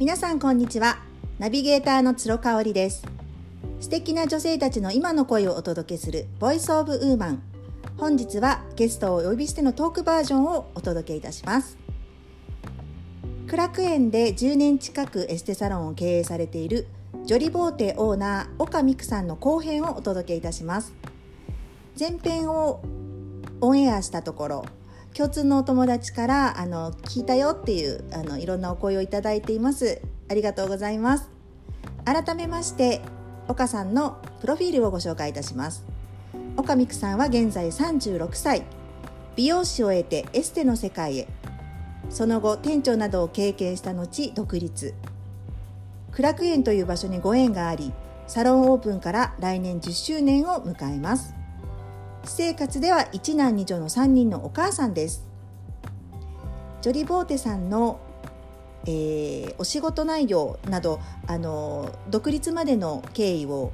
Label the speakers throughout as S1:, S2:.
S1: 皆さんこんにちは。ナビゲーターの鶴香織です。素敵な女性たちの今の声をお届けするボイスオブウーマン。本日はゲストをお呼びしてのトークバージョンをお届けいたします。苦楽園で10年近くエステサロンを経営されているジョリボーテオーナー岡美久さんの後編をお届けいたします。前編をオンエアしたところ共通のお友達からあの聞いたよっていうあのいろんなお声をいただいています。ありがとうございます。改めまして岡さんのプロフィールをご紹介いたします。岡美久さんは現在36歳。美容師を得てエステの世界へ。その後店長などを経験した後独立。苦楽園という場所にご縁がありサロンオープンから来年10周年を迎えます。私生活では一男二女の3人のお母さんです。ジョリボーテさんの、えー、お仕事内容などあの独立までの経緯を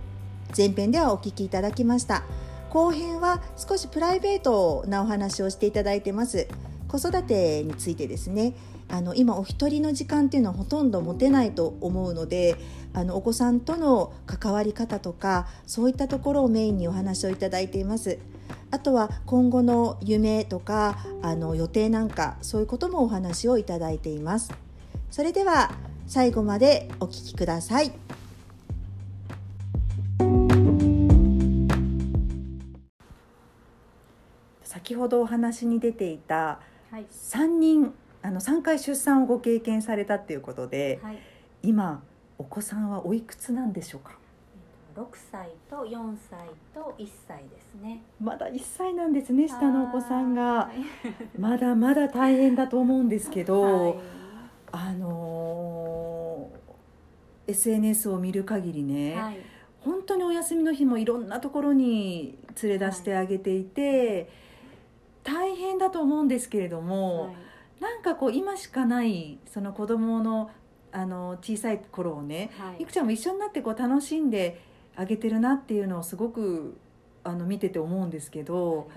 S1: 前編ではお聞きいただきました。後編は少しプライベートなお話をしていただいてます。子育てについてですね。あの今お一人の時間っていうのはほとんど持てないと思うのであのお子さんとの関わり方とかそういったところをメインにお話をいただいています。あとは今後の夢とかあの予定なんかそういうこともお話をいただいています。それでは最後までお聞きください。先ほどお話に出ていた3人あの3回出産をご経験されたっていうことで、はい、今お子さんはおいくつなんでしょうか？
S2: 6歳と4歳と1歳ですね。
S1: まだ1歳なんですね下のお子さんが。まだまだ大変だと思うんですけど、はい、あのー、SNS を見る限りね、はい、本当にお休みの日もいろんなところに連れ出してあげていて、大変だと思うんですけれども、はい、なんかこう今しかないその子供のあの小さい頃をね、はい、いくちゃんも一緒になってこう楽しんであげてるなっていうのをすごくあの見てて思うんですけど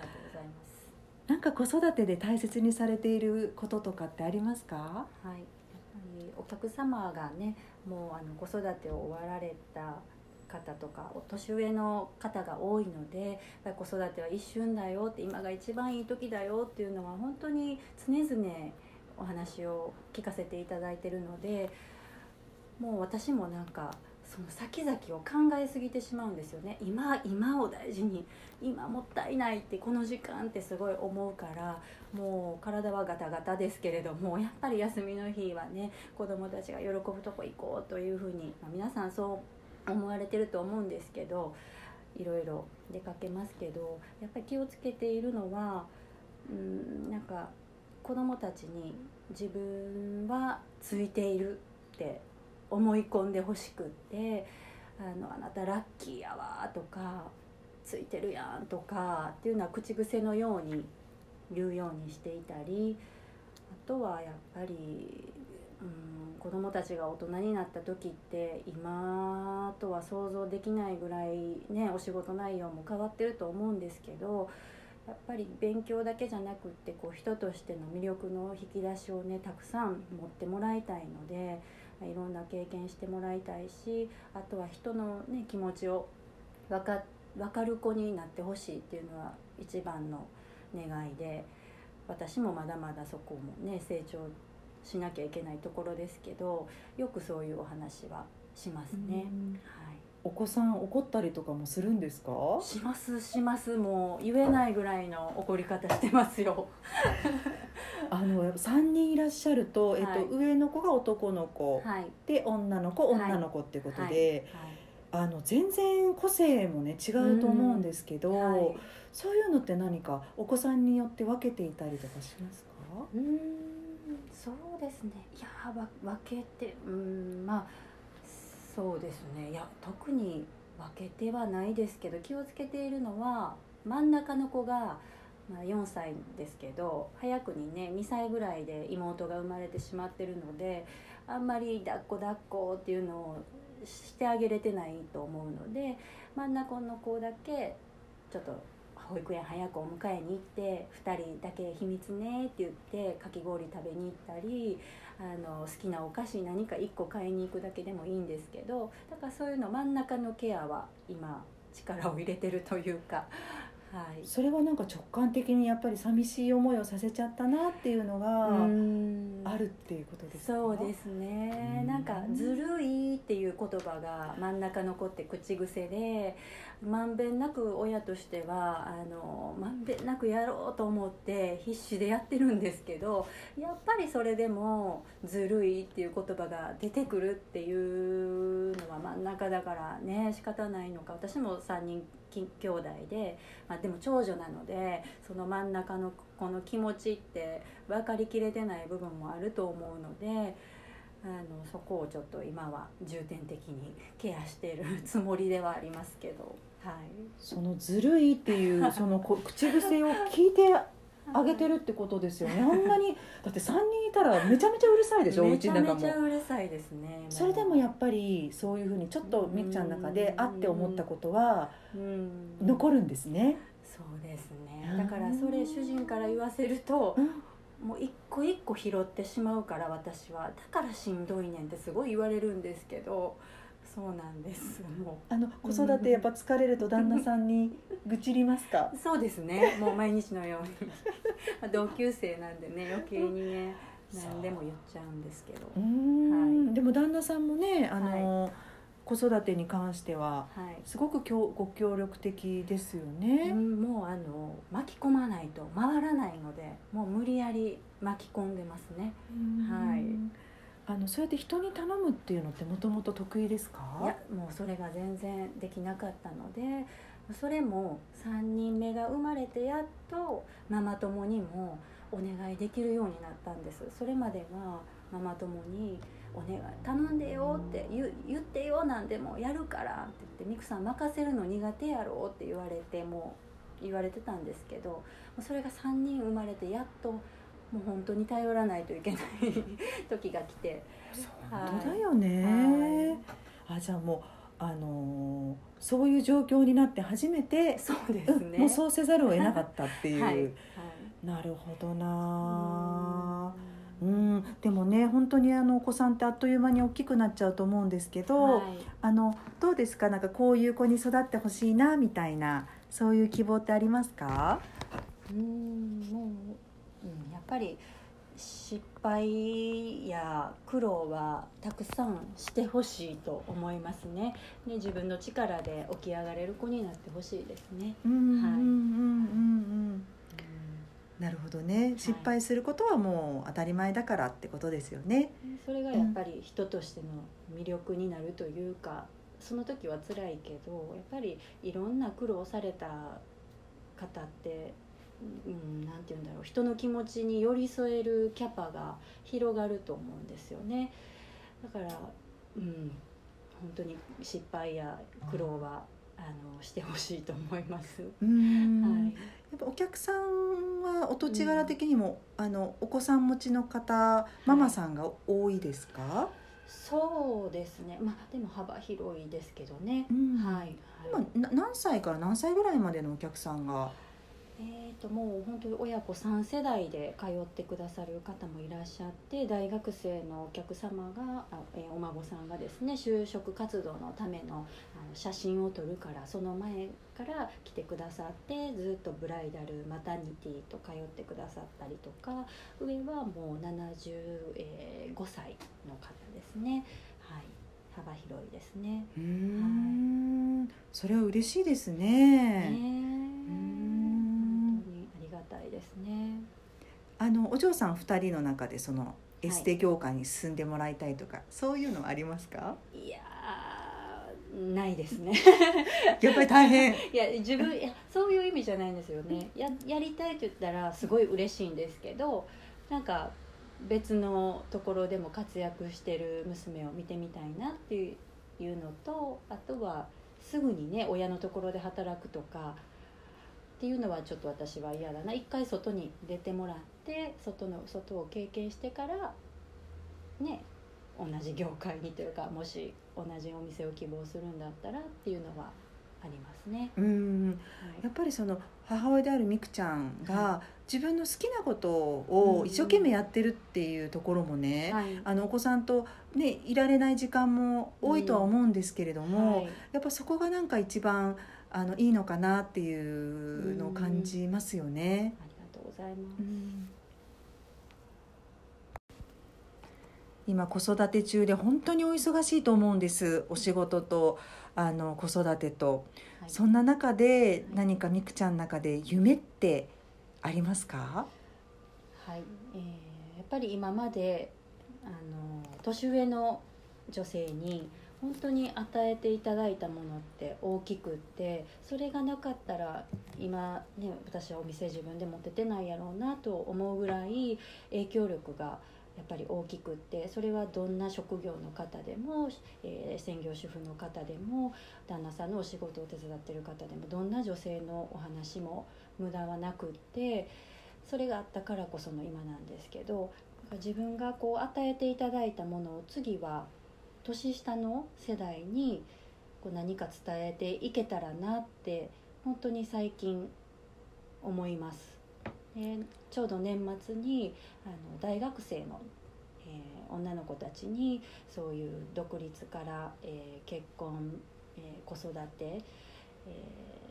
S1: なんか子育てで大切にされていることとかってありますか、は
S2: い、やっぱりお客様がねもうあの子育てを終わられた方とかお年上の方が多いのでやっぱり子育ては一瞬だよって今が一番いい時だよっていうのは本当に常々お話を聞かせていただいてるのでもう私もなんかその先々を考えすぎてしまうんですよね。今今を大事に今もったいないってこの時間ってすごい思うからもう体はガタガタですけれどもやっぱり休みの日はね子供たちが喜ぶとこ行こうというふうに、まあ、皆さんそう思われてると思うんですけどいろいろ出かけますけどやっぱり気をつけているのはうんなんか子供たちに自分はついているって思い込んでほしくってあの「あなたラッキーやわ」とか「ついてるやん」とかっていうのは口癖のように言うようにしていたりあとはやっぱり、うん、子供たちが大人になった時って今とは想像できないぐらいねお仕事内容も変わってると思うんですけどやっぱり勉強だけじゃなくってこう人としての魅力の引き出しをねたくさん持ってもらいたいので。いろんな経験してもらいたいしあとは人の、ね、気持ちを分か分かる子になってほしいっていうのは一番の願いで私もまだまだそこもね成長しなきゃいけないところですけどよくそういうお話はしますね。うん
S1: お子さん怒ったりとかもするんですか？
S2: しますします。もう言えないぐらいの怒り方してますよ。
S1: あの3人いらっしゃると、えっと、上の子が男の子、はい、で女の子女の子っていうことで、あの全然個性もね違うと思うんですけど、はい、そういうのって何かお子さんによって分けていたりとかしますか？うん
S2: そうですね。いや分けてうんまあそうですね。いや特に分けてはないですけど気をつけているのは真ん中の子がまあ、4歳ですけど早くにね2歳ぐらいで妹が生まれてしまってるのであんまり抱っこ抱っこっていうのをしてあげれてないと思うので真ん中の子だけちょっと保育園早くお迎えに行って2人だけ秘密ねって言ってかき氷食べに行ったりあの好きなお菓子何か1個買いに行くだけでもいいんですけどだからそういうの真ん中のケアは今力を入れてるというか。はい、
S3: それはなんか直感的にやっぱり寂しい思いをさせちゃったなっていうのがあるっていうことですか？
S2: そうですね。なんか「ずるい」っていう言葉が真ん中残って口癖でまんべんなく親としてはあのまんべんなくやろうと思って必死でやってるんですけどやっぱりそれでも「ずるい」っていう言葉が出てくるっていうのは真ん中だからね仕方ないのか私も3人兄弟で、まあ、でも長女なのでその真ん中のこの気持ちって分かりきれてない部分もあると思うので。あのそこをちょっと今は重点的にケアしているつもりではありますけど、はい、
S3: そのずるいっていう その口癖を聞いてあげてるってことですよね。あんなにだって三人いたらめちゃめちゃうるさいでしょ。
S2: めちゃめちゃうるさいですね。
S3: それでもやっぱりそういうふうにちょっとみっちゃんの中であって思ったことは残るんですね。
S2: そうですね。だからそれ主人から言わせると。もう一個一個拾ってしまうから私はだからしんどいねんってすごい言われるんですけどそうなんです。も
S3: う。あの子育てやっぱ疲れると旦那さんに愚痴りますか？
S2: そうですね。もう毎日のように。同級生なんでね余計にね何でも言っちゃうんですけど。
S3: うん、はい、でも旦那さんもねあの、はい。子育てに関してはすごくご協力的ですよね、
S2: うん、もうあの巻き込まないと回らないのでもう無理やり巻き込んでますね。はい
S3: あのそうやって人に頼むっていうのってもともと得意ですか？
S2: いやもうそれが全然できなかったのでそれも3人目が生まれてやっとママ友にもお願いできるようになったんです。それまではママ友にお願い頼んでよって言言ってよなんでもやるからって言ってミクさん任せるの苦手やろって言われてもう言われてたんですけどそれが3人生まれてやっともう本当に頼らないといけない時が来て。
S3: 本当だよね、はい、あじゃあもうあのー、そういう状況になって初めて
S2: そうですね、
S3: うん、もうそうせざるを得なかったっていう、はい。はい、なるほどな。うん、でもね本当にあのお子さんってあっという間に大きくなっちゃうと思うんですけど、はい、あのどうですか？なんかこういう子に育ってほしいなみたいなそういう希望ってありますか？
S2: うんもう、うん、やっぱり失敗や苦労はたくさんしてほしいと思いますね。ね自分の力で起き上がれる子になってほしいですね。はい、うんうんうんうん
S3: なるほどね。失敗することはもう当たり前だからってことですよね、
S2: それがやっぱり人としての魅力になるというか、その時は辛いけどやっぱりいろんな苦労された方ってうん、なんて言うんだろう。人の気持ちに寄り添えるキャパが広がると思うんですよね。だから、うん、本当に失敗や苦労はあのしてほしいと思います。はい、
S3: やっぱお客さんはお土地柄的にも、うん、あのお子さん持ちの方ママさんが多いですか、はい、
S2: そうですね。まあでも幅広いですけどね、うん、はい、
S3: はい、今何歳から何歳ぐらいまでのお客さんが
S2: えーと、もう本当に親子3世代で通ってくださる方もいらっしゃって大学生のお客様があ、えー、お孫さんがですね就職活動のためのあの写真を撮るからその前から来てくださってずっとブライダルマタニティと通ってくださったりとか上はもう75歳の方ですね。はい幅広いですね。
S3: うん、はい、それは嬉しいですね。ね
S2: ですね。
S3: あのお嬢さん2人の中でそのエステ業界に進んでもらいたいとか、はい、そういうのはありますか？
S2: いやないですね。
S3: やっぱり大変。
S2: いや自分いやそういう意味じゃないんですよね。ややりたいって言ったらすごい嬉しいんですけどなんか別のところでも活躍してる娘を見てみたいなっていうのとあとはすぐにね親のところで働くとかっていうのはちょっと私は嫌だな。一回外に出てもらって外の外を経験してからね同じ業界にというかもし同じお店を希望するんだったらっていうのはありますね。
S3: うん、やっぱりその母親であるみくちゃんが自分の好きなことを一生懸命やってるっていうところもね、はい、あのお子さんと、ね、いられない時間も多いとは思うんですけれども、はい、やっぱそこがなんか一番あのいいのかなっていうのを感じますよね。
S2: ありがとうございます。
S3: 今子育て中で本当にお忙しいと思うんです。お仕事とあの子育てと、はい、そんな中で何かみくちゃんの中で夢ってありますか？
S2: はい、えー、やっぱり今まであの年上の女性に本当に与えていただいたものって大きくってそれがなかったら今ね私はお店自分で持っててないやろうなと思うぐらい影響力がやっぱり大きくってそれはどんな職業の方でも、えー、専業主婦の方でも旦那さんのお仕事を手伝ってる方でもどんな女性のお話も無駄はなくってそれがあったからこその今なんですけど自分がこう与えていただいたものを次は年下の世代にこう何か伝えていけたらなって本当に最近思います。でちょうど年末にあの大学生の、えー、女の子たちにそういう独立から、えー、結婚、えー、子育て、え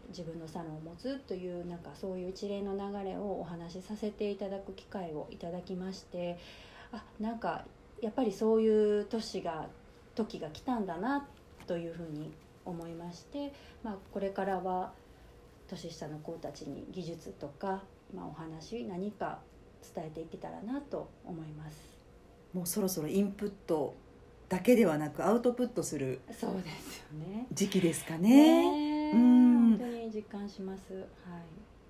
S2: 自分のサロンを持つというなんかそういう一連の流れをお話しさせていただく機会をいただきましてあなんかやっぱりそういう年が時が来たんだなというふうに思いまして、まあ、これからは年下の子たちに技術とかまあ、お話何か伝えていけたらなと思います
S3: もうそろそろインプットだけではなくアウトプットする
S2: そうですよね
S3: 時期ですかね。
S2: ねうん本当に実感します。はい。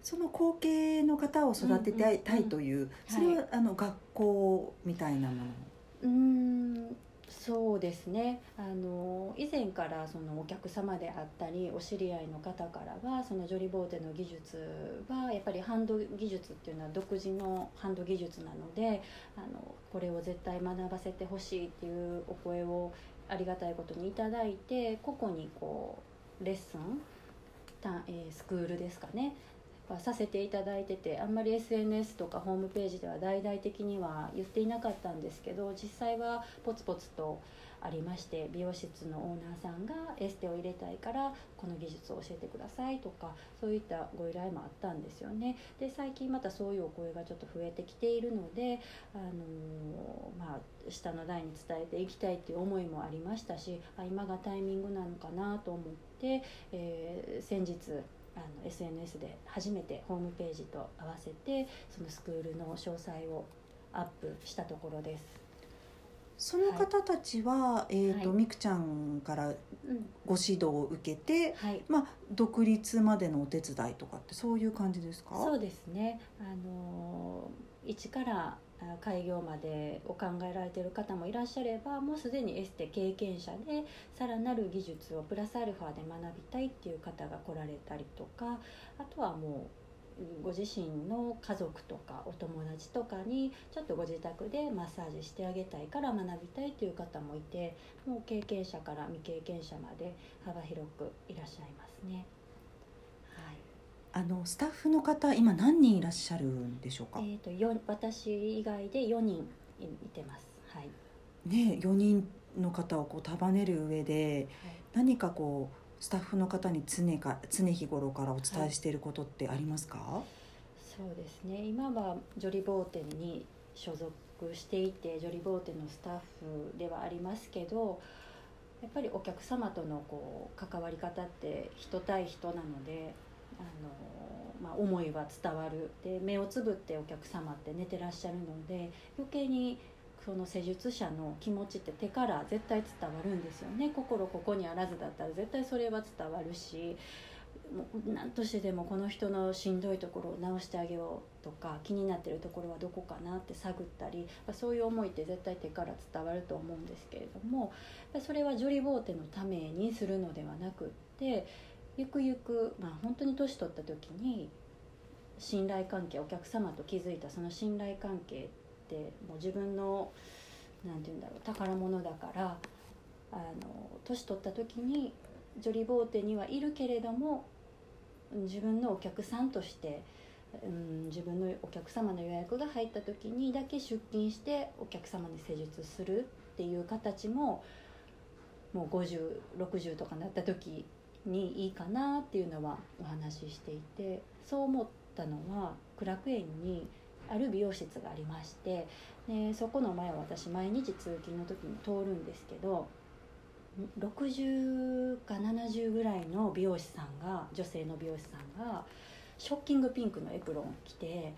S3: その後継の方を育てたい,、という、それは、あの学校みたいなもの？
S2: うんそうですね。あの以前からそのお客様であったりお知り合いの方からはそのジョリボーテの技術はやっぱりハンド技術っていうのは独自のハンド技術なのであのこれを絶対学ばせてほしいっていうお声をありがたいことにいただいて個々にこうレッスンた、え、スクールですかね。はさせていただいててあんまり SNS とかホームページでは大々的には言っていなかったんですけど実際はポツポツとありまして美容室のオーナーさんがエステを入れたいからこの技術を教えてくださいとかそういったご依頼もあったんですよね。で最近またそういうお声がちょっと増えてきているので、あのー、まあ、下の代に伝えていきたいっていう思いもありましたしあ今がタイミングなのかなと思って、えー、先日あの SNS で初めてホームページと合わせてそのスクールの詳細をアップしたところです。
S3: その方たちは、はい、えっ、ー、と、はい、みくちゃんからご指導を受けて、はい、まあ独立までのお手伝いとかってそういう感じですか？
S2: そうですね。あの一から開業までを考えられている方もいらっしゃればもうすでにエステ経験者でさらなる技術をプラスアルファで学びたいっていう方が来られたりとかあとはもうご自身の家族とかお友達とかにちょっとご自宅でマッサージしてあげたいから学びたいという方もいてもう経験者から未経験者まで幅広くいらっしゃいますね。
S3: あのスタッフの方今何人いらっしゃるんでしょうか？
S2: えっ、ー、と私以外で4人いてます。はい。
S3: ね4人の方をこう束ねる上で、はい、何かこうスタッフの方に常か常日頃からお伝えしていることってありますか、はい、
S2: そうですね今はジョリボーテに所属していてジョリボーテのスタッフではありますけどやっぱりお客様とのこう関わり方って人対人なのであの、まあ、思いは伝わる。で目をつぶってお客様って寝てらっしゃるので余計にその施術者の気持ちって手から絶対伝わるんですよね。心ここにあらずだったら絶対それは伝わるしもう何としてでもこの人のしんどいところを直してあげようとか気になってるところはどこかなって探ったりそういう思いって絶対手から伝わると思うんですけれどもそれはジョリボーテのためにするのではなくってゆくゆく、まあ、本当に年取った時に信頼関係お客様と築いたその信頼関係ってもう自分の何て言うんだろう宝物だからあの年取った時にジョリボーテにはいるけれども自分のお客さんとしてうん、自分のお客様の予約が入った時にだけ出勤してお客様に施術するっていう形ももう5060とかなった時にいいかなっていうのはお話ししていてそう思ったのは苦楽園にある美容室がありましてでそこの前は私毎日通勤の時に通るんですけど60か70ぐらいの美容師さんが女性の美容師さんがショッキングピンクのエプロンを着て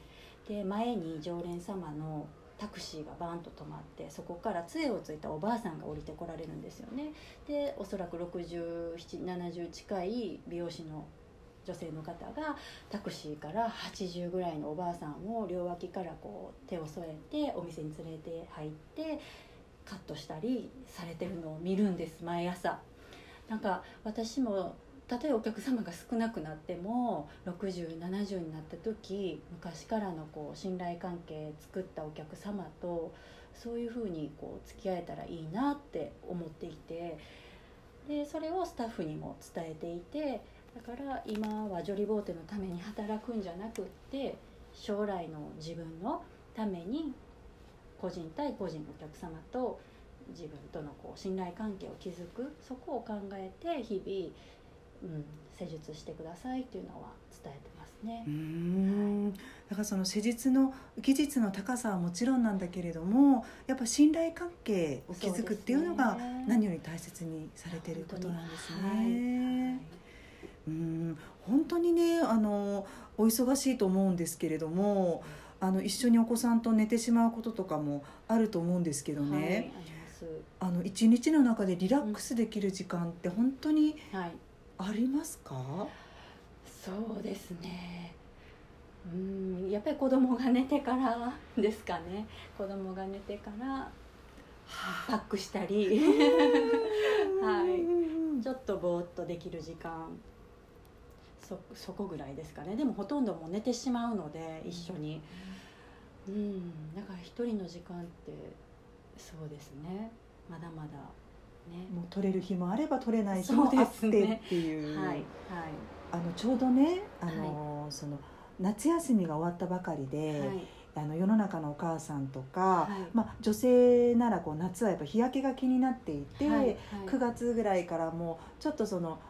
S2: で前に常連様のタクシーがバーンと止まってそこから杖をついたおばあさんが降りてこられるんですよねでおそらく6070近い美容師の女性の方がタクシーから80ぐらいのおばあさんを両脇からこう手を添えてお店に連れて入ってカットしたりされてるのを見るんです毎朝。なんか私もたとえお客様が少なくなっても6070になった時昔からのこう信頼関係作ったお客様とそういうふうにこう付き合えたらいいなって思っていてでそれをスタッフにも伝えていてだから今はジョリボーテのために働くんじゃなくって将来の自分のために個人対個人のお客様と自分とのこう信頼関係を築く。そこを考えて日々うん、施術してくださいっていうのは伝えてますね。
S3: うんだからその施術の技術の高さはもちろんなんだけれどもやっぱ信頼関係を築くっていうのが何より大切にされてることなんですね。はい、うん本当にねあのお忙しいと思うんですけれどもあの一緒にお子さんと寝てしまうこととかもあると思うんですけどね。はいあの一日の中でリラックスできる時間って本当にありますか？
S2: そうですね。うんやっぱり子供が寝てからですかね。子供が寝てからパックしたり。はい。ちょっとぼーっとできる時間。そそこぐらいですかね。でもほとんどもう寝てしまうので一緒に。うん。だから一人の時間ってそうですね。まだまだ
S3: ね、もう取れる日もあれば取れない日もあってっていう、ね、はいはい、あのちょうどねあの、はい、その夏休みが終わったばかりで、はい。あの世の中のお母さんとか、はい、まあ、女性ならこう夏はやっぱ日焼けが気になっていて、はいはい、9月ぐらいからもうちょっとその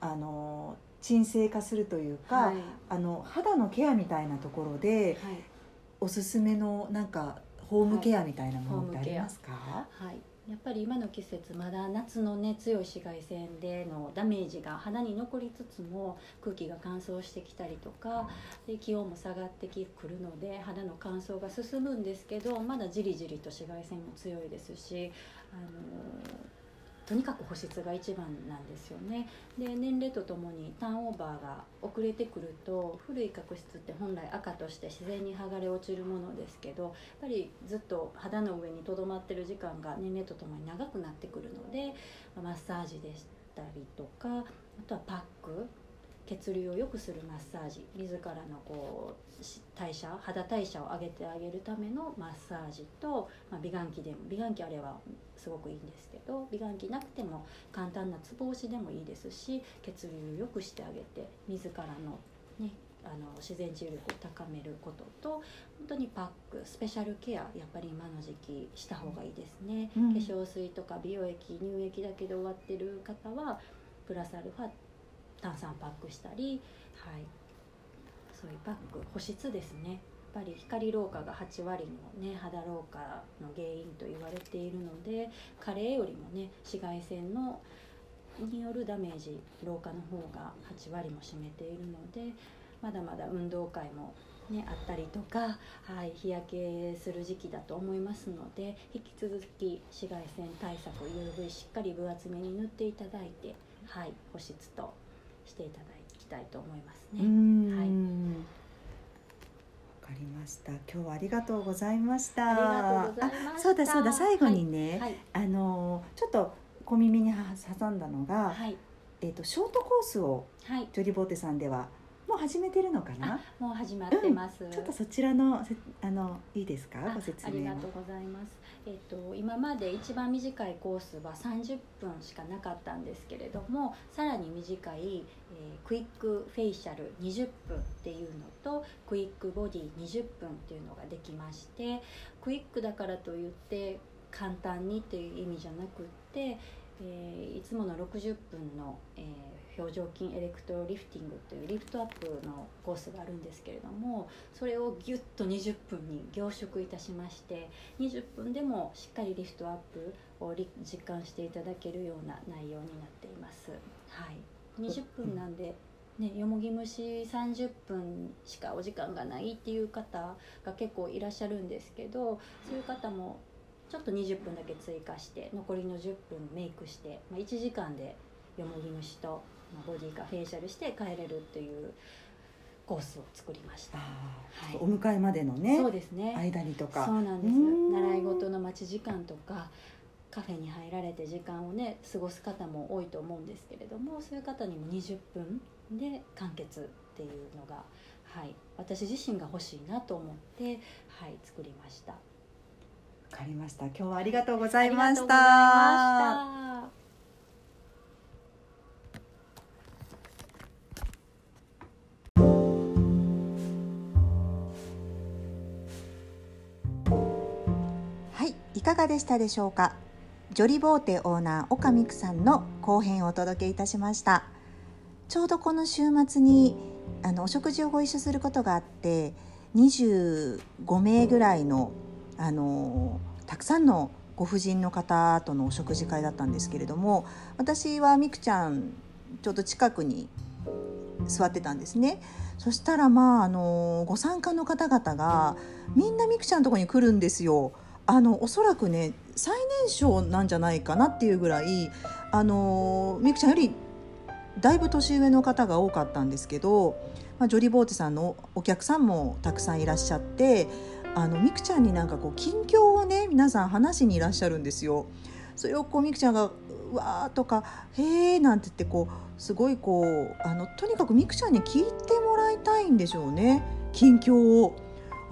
S3: あの鎮静化するというか、はい、あの肌のケアみたいなところで、おすすめのなんかホームケアみたいなものってありますか、
S2: はいやっぱり今の季節まだ夏のね強い紫外線でのダメージが肌に残りつつも空気が乾燥してきたりとかで気温も下がってくるので肌の乾燥が進むんですけどまだじりじりと紫外線も強いですしあのとにかく保湿が一番なんですよね。で年齢とともにターンオーバーが遅れてくると古い角質って本来赤として自然に剥がれ落ちるものですけどやっぱりずっと肌の上にとどまってる時間が年齢とともに長くなってくるのでマッサージでしたりとかあとはパック血流を良くするマッサージ。自らのこう代謝肌代謝を上げてあげるためのマッサージと、まあ、美顔器でも美顔器あればすごくいいんですけど美顔器なくても簡単なつぼ押しでもいいですし血流を良くしてあげて自らのねあの自然治癒力を高めることと本当にパックスペシャルケアやっぱり今の時期した方がいいですね、うん、化粧水とか美容液乳液だけで終わってる方はプラスアルファ炭酸パックしたり、はい、そういうパック保湿ですね。やっぱり光老化が8割の、ね、肌老化の原因と言われているので加齢よりもね紫外線のによるダメージ老化の方が8割も占めているのでまだまだ運動会も、ね、あったりとか、はい、日焼けする時期だと思いますので引き続き紫外線対策 UV しっかり分厚めに塗っていただいて、はい、保湿としていただきたいと思いますね。はい。
S3: わかりました。今日はありがとうございました。
S2: ありがとうございま
S3: しそうだそうだ最後にね、はいはい、あのちょっと小耳に挟んだのが、はい、えっ、ー、とショートコースを、はい、ジョリボーテさんではもう始めてるのかな？
S2: もう始まってます、うん、
S3: ちょっとそちらのあのいいですか？ご説
S2: 明ありがとうございます。えっ、と今まで一番短いコースは30分しかなかったんですけれどもさらに短い、えー、クイックフェイシャル20分っていうのとクイックボディ20分っていうのができましてクイックだからといって簡単にっていう意味じゃなくって、えー、いつもの60分の、えー表情筋エレクトロリフティングというリフトアップのコースがあるんですけれどもそれをギュッと20分に凝縮いたしまして20分でもしっかりリフトアップを実感していただけるような内容になっています。はい、20分なんでね、よもぎ虫30分しかお時間がないっていう方が結構いらっしゃるんですけどそういう方もちょっと20分だけ追加して残りの10分メイクして、まあ、1時間でよもぎ虫とボディがフェイシャルして帰れるっていうコースを作りました、は
S3: い、お迎えまでのね
S2: そうですね。
S3: 間にとか。
S2: そうなんです習い事の待ち時間とかカフェに入られて時間をね過ごす方も多いと思うんですけれどもそういう方にも20分で完結っていうのが、はい、私自身が欲しいなと思って、はい、作りました。わ
S3: かりました。今日はありがとうございました。
S1: いかがでしたでしょうか？ジョリボーテオーナー岡美久さんの後編をお届けいたしましたちょうどこの週末にあのお食事をご一緒することがあって25名ぐらいのあのたくさんのご婦人の方とのお食事会だったんですけれども私はみくちゃんちょっと近くに座ってたんですねそしたらまああのご参加の方々がみんなみくちゃんのとこに来るんですよ。あのおそらくね最年少なんじゃないかなっていうぐらいあのみくちゃんよりだいぶ年上の方が多かったんですけど、まあ、ジョリボーテさんのお客さんもたくさんいらっしゃってあのみくちゃんになんかこう近況をね皆さん話しにいらっしゃるんですよ。それをこうみくちゃんが「うわ」とか「へー」なんて言ってこうすごいこうあのとにかくみくちゃんに聞いてもらいたいんでしょうね近況を。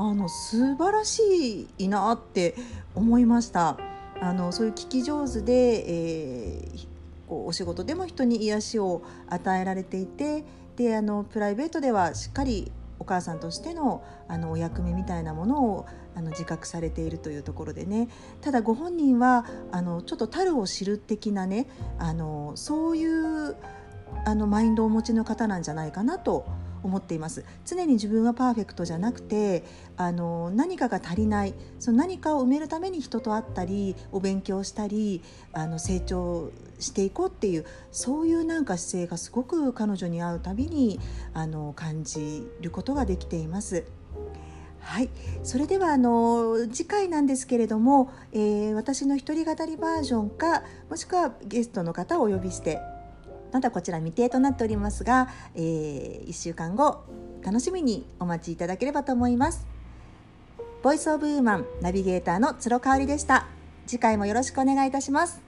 S1: あの素晴らしいなって思いました。あのそういう聞き上手で、えー、こうお仕事でも人に癒しを与えられていてであのプライベートではしっかりお母さんとしてのあのお役目みたいなものをあの自覚されているというところでね。ただご本人はあのちょっと樽を知る的なねあのそういうあのマインドをお持ちの方なんじゃないかなと思っています。常に自分はパーフェクトじゃなくてあの何かが足りないその何かを埋めるために人と会ったりお勉強したりあの成長していこうっていうそういうなんか姿勢がすごく彼女に会うたびにあの感じることができています。はい、それではあの次回なんですけれども、えー、私の一人語りバージョンかもしくはゲストの方をお呼びしてまだこちら未定となっておりますが、えー、1週間後楽しみにお待ちいただければと思います。ボイスオブウーマンナビゲーターの鶴香織でした。次回もよろしくお願いいたします。